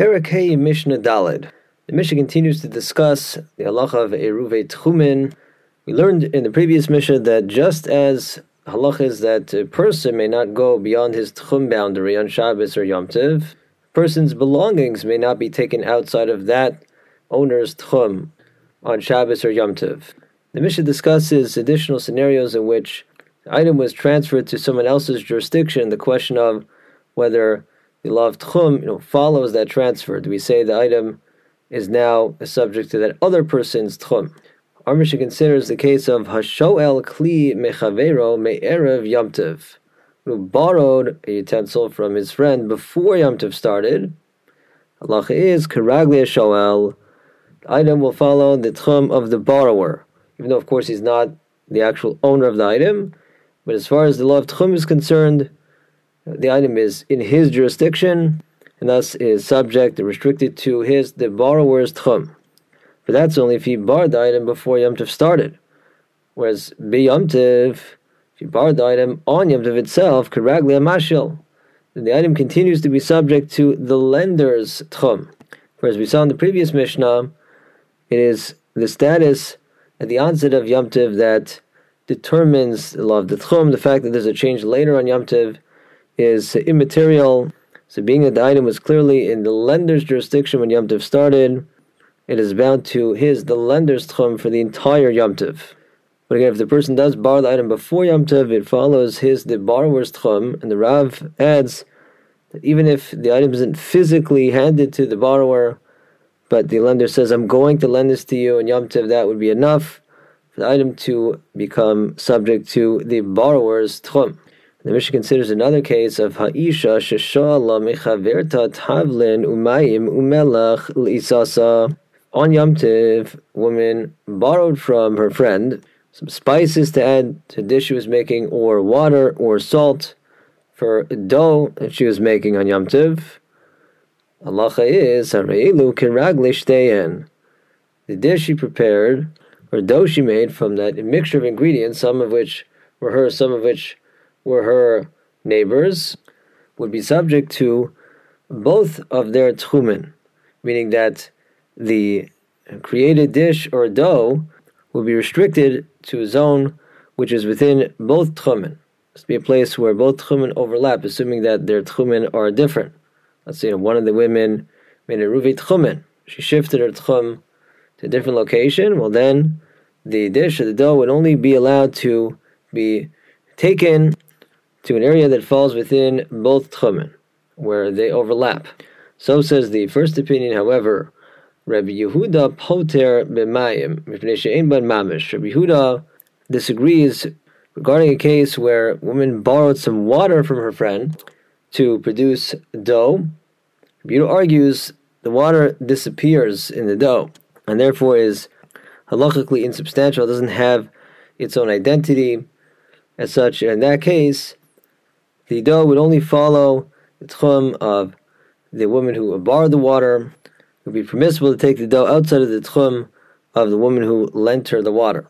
Parakei Mishnah Dalid. The Mishnah continues to discuss the halacha of Eruve Tchumen. We learned in the previous Mishnah that just as halacha is that a person may not go beyond his Tchum boundary on Shabbos or Yom Tov, person's belongings may not be taken outside of that owner's Tchum on Shabbos or Yom Tov. The Mishnah discusses additional scenarios in which the item was transferred to someone else's jurisdiction. The question of whether the law of tchum you know, follows that transfer. Do we say the item is now a subject to that other person's tchum? Our Mishnah considers the case of Hashoel Kli Mechavero Me'erev Yamtiv, who borrowed a utensil from his friend before Yamtiv started. Allah is Karagli Shoel. The item will follow the tchum of the borrower, even though, of course, he's not the actual owner of the item. But as far as the law of tchum is concerned, the item is in his jurisdiction and thus is subject and restricted to his the borrower's tchum. But that's only if he borrowed the item before Yom Tov started. Whereas be Yom Tov, if you borrowed the item on Yom Tov itself, karagli amashil, then the item continues to be subject to the lender's tchum. Whereas we saw in the previous Mishnah, it is the status at the onset of Yom Tov that determines the law of the tchum, the fact that there's a change later on Yom Tov is immaterial. So, being that the item was clearly in the lender's jurisdiction when Yom Tov started, it is bound to his, the lender's tchum, for the entire Yom Tov. But again, if the person does borrow the item before Yom Tov, it follows his, the borrower's tchum, and the Rav adds that even if the item isn't physically handed to the borrower, but the lender says, I'm going to lend this to you, and Yom Tov, that would be enough for the item to become subject to the borrower's tchum. The Mishnah considers another case of Ha'isha sheshala mechaverta tavlin umayim umelach l'isasa. On Yom Tiv, woman borrowed from her friend some spices to add to dish she was making, or water, or salt for dough that she was making on Yom Tiv. Halacha is hareilu kiraglish The dish she prepared, or dough she made from that mixture of ingredients, some of which were hers, some of which were her neighbors, would be subject to both of their tchumen, meaning that the created dish or dough will be restricted to a zone which is within both tchumen. Must be a place where both tchumen overlap, assuming that their tchumen are different. Let's say one of the women made a ruvi tchumen. She shifted her tchum to a different location. Well, then the dish or the dough would only be allowed to be taken to an area that falls within both tchumen, where they overlap. So says the first opinion, however, Rabbi Yehuda poter b'mayim mamish. Rabbi Yehuda disagrees regarding a case where a woman borrowed some water from her friend to produce dough. Rabbi Yehuda argues the water disappears in the dough and therefore is halachically insubstantial, doesn't have its own identity as such. In that case, the dough would only follow the tchum of the woman who borrowed the water. It would be permissible to take the dough outside of the tchum of the woman who lent her the water.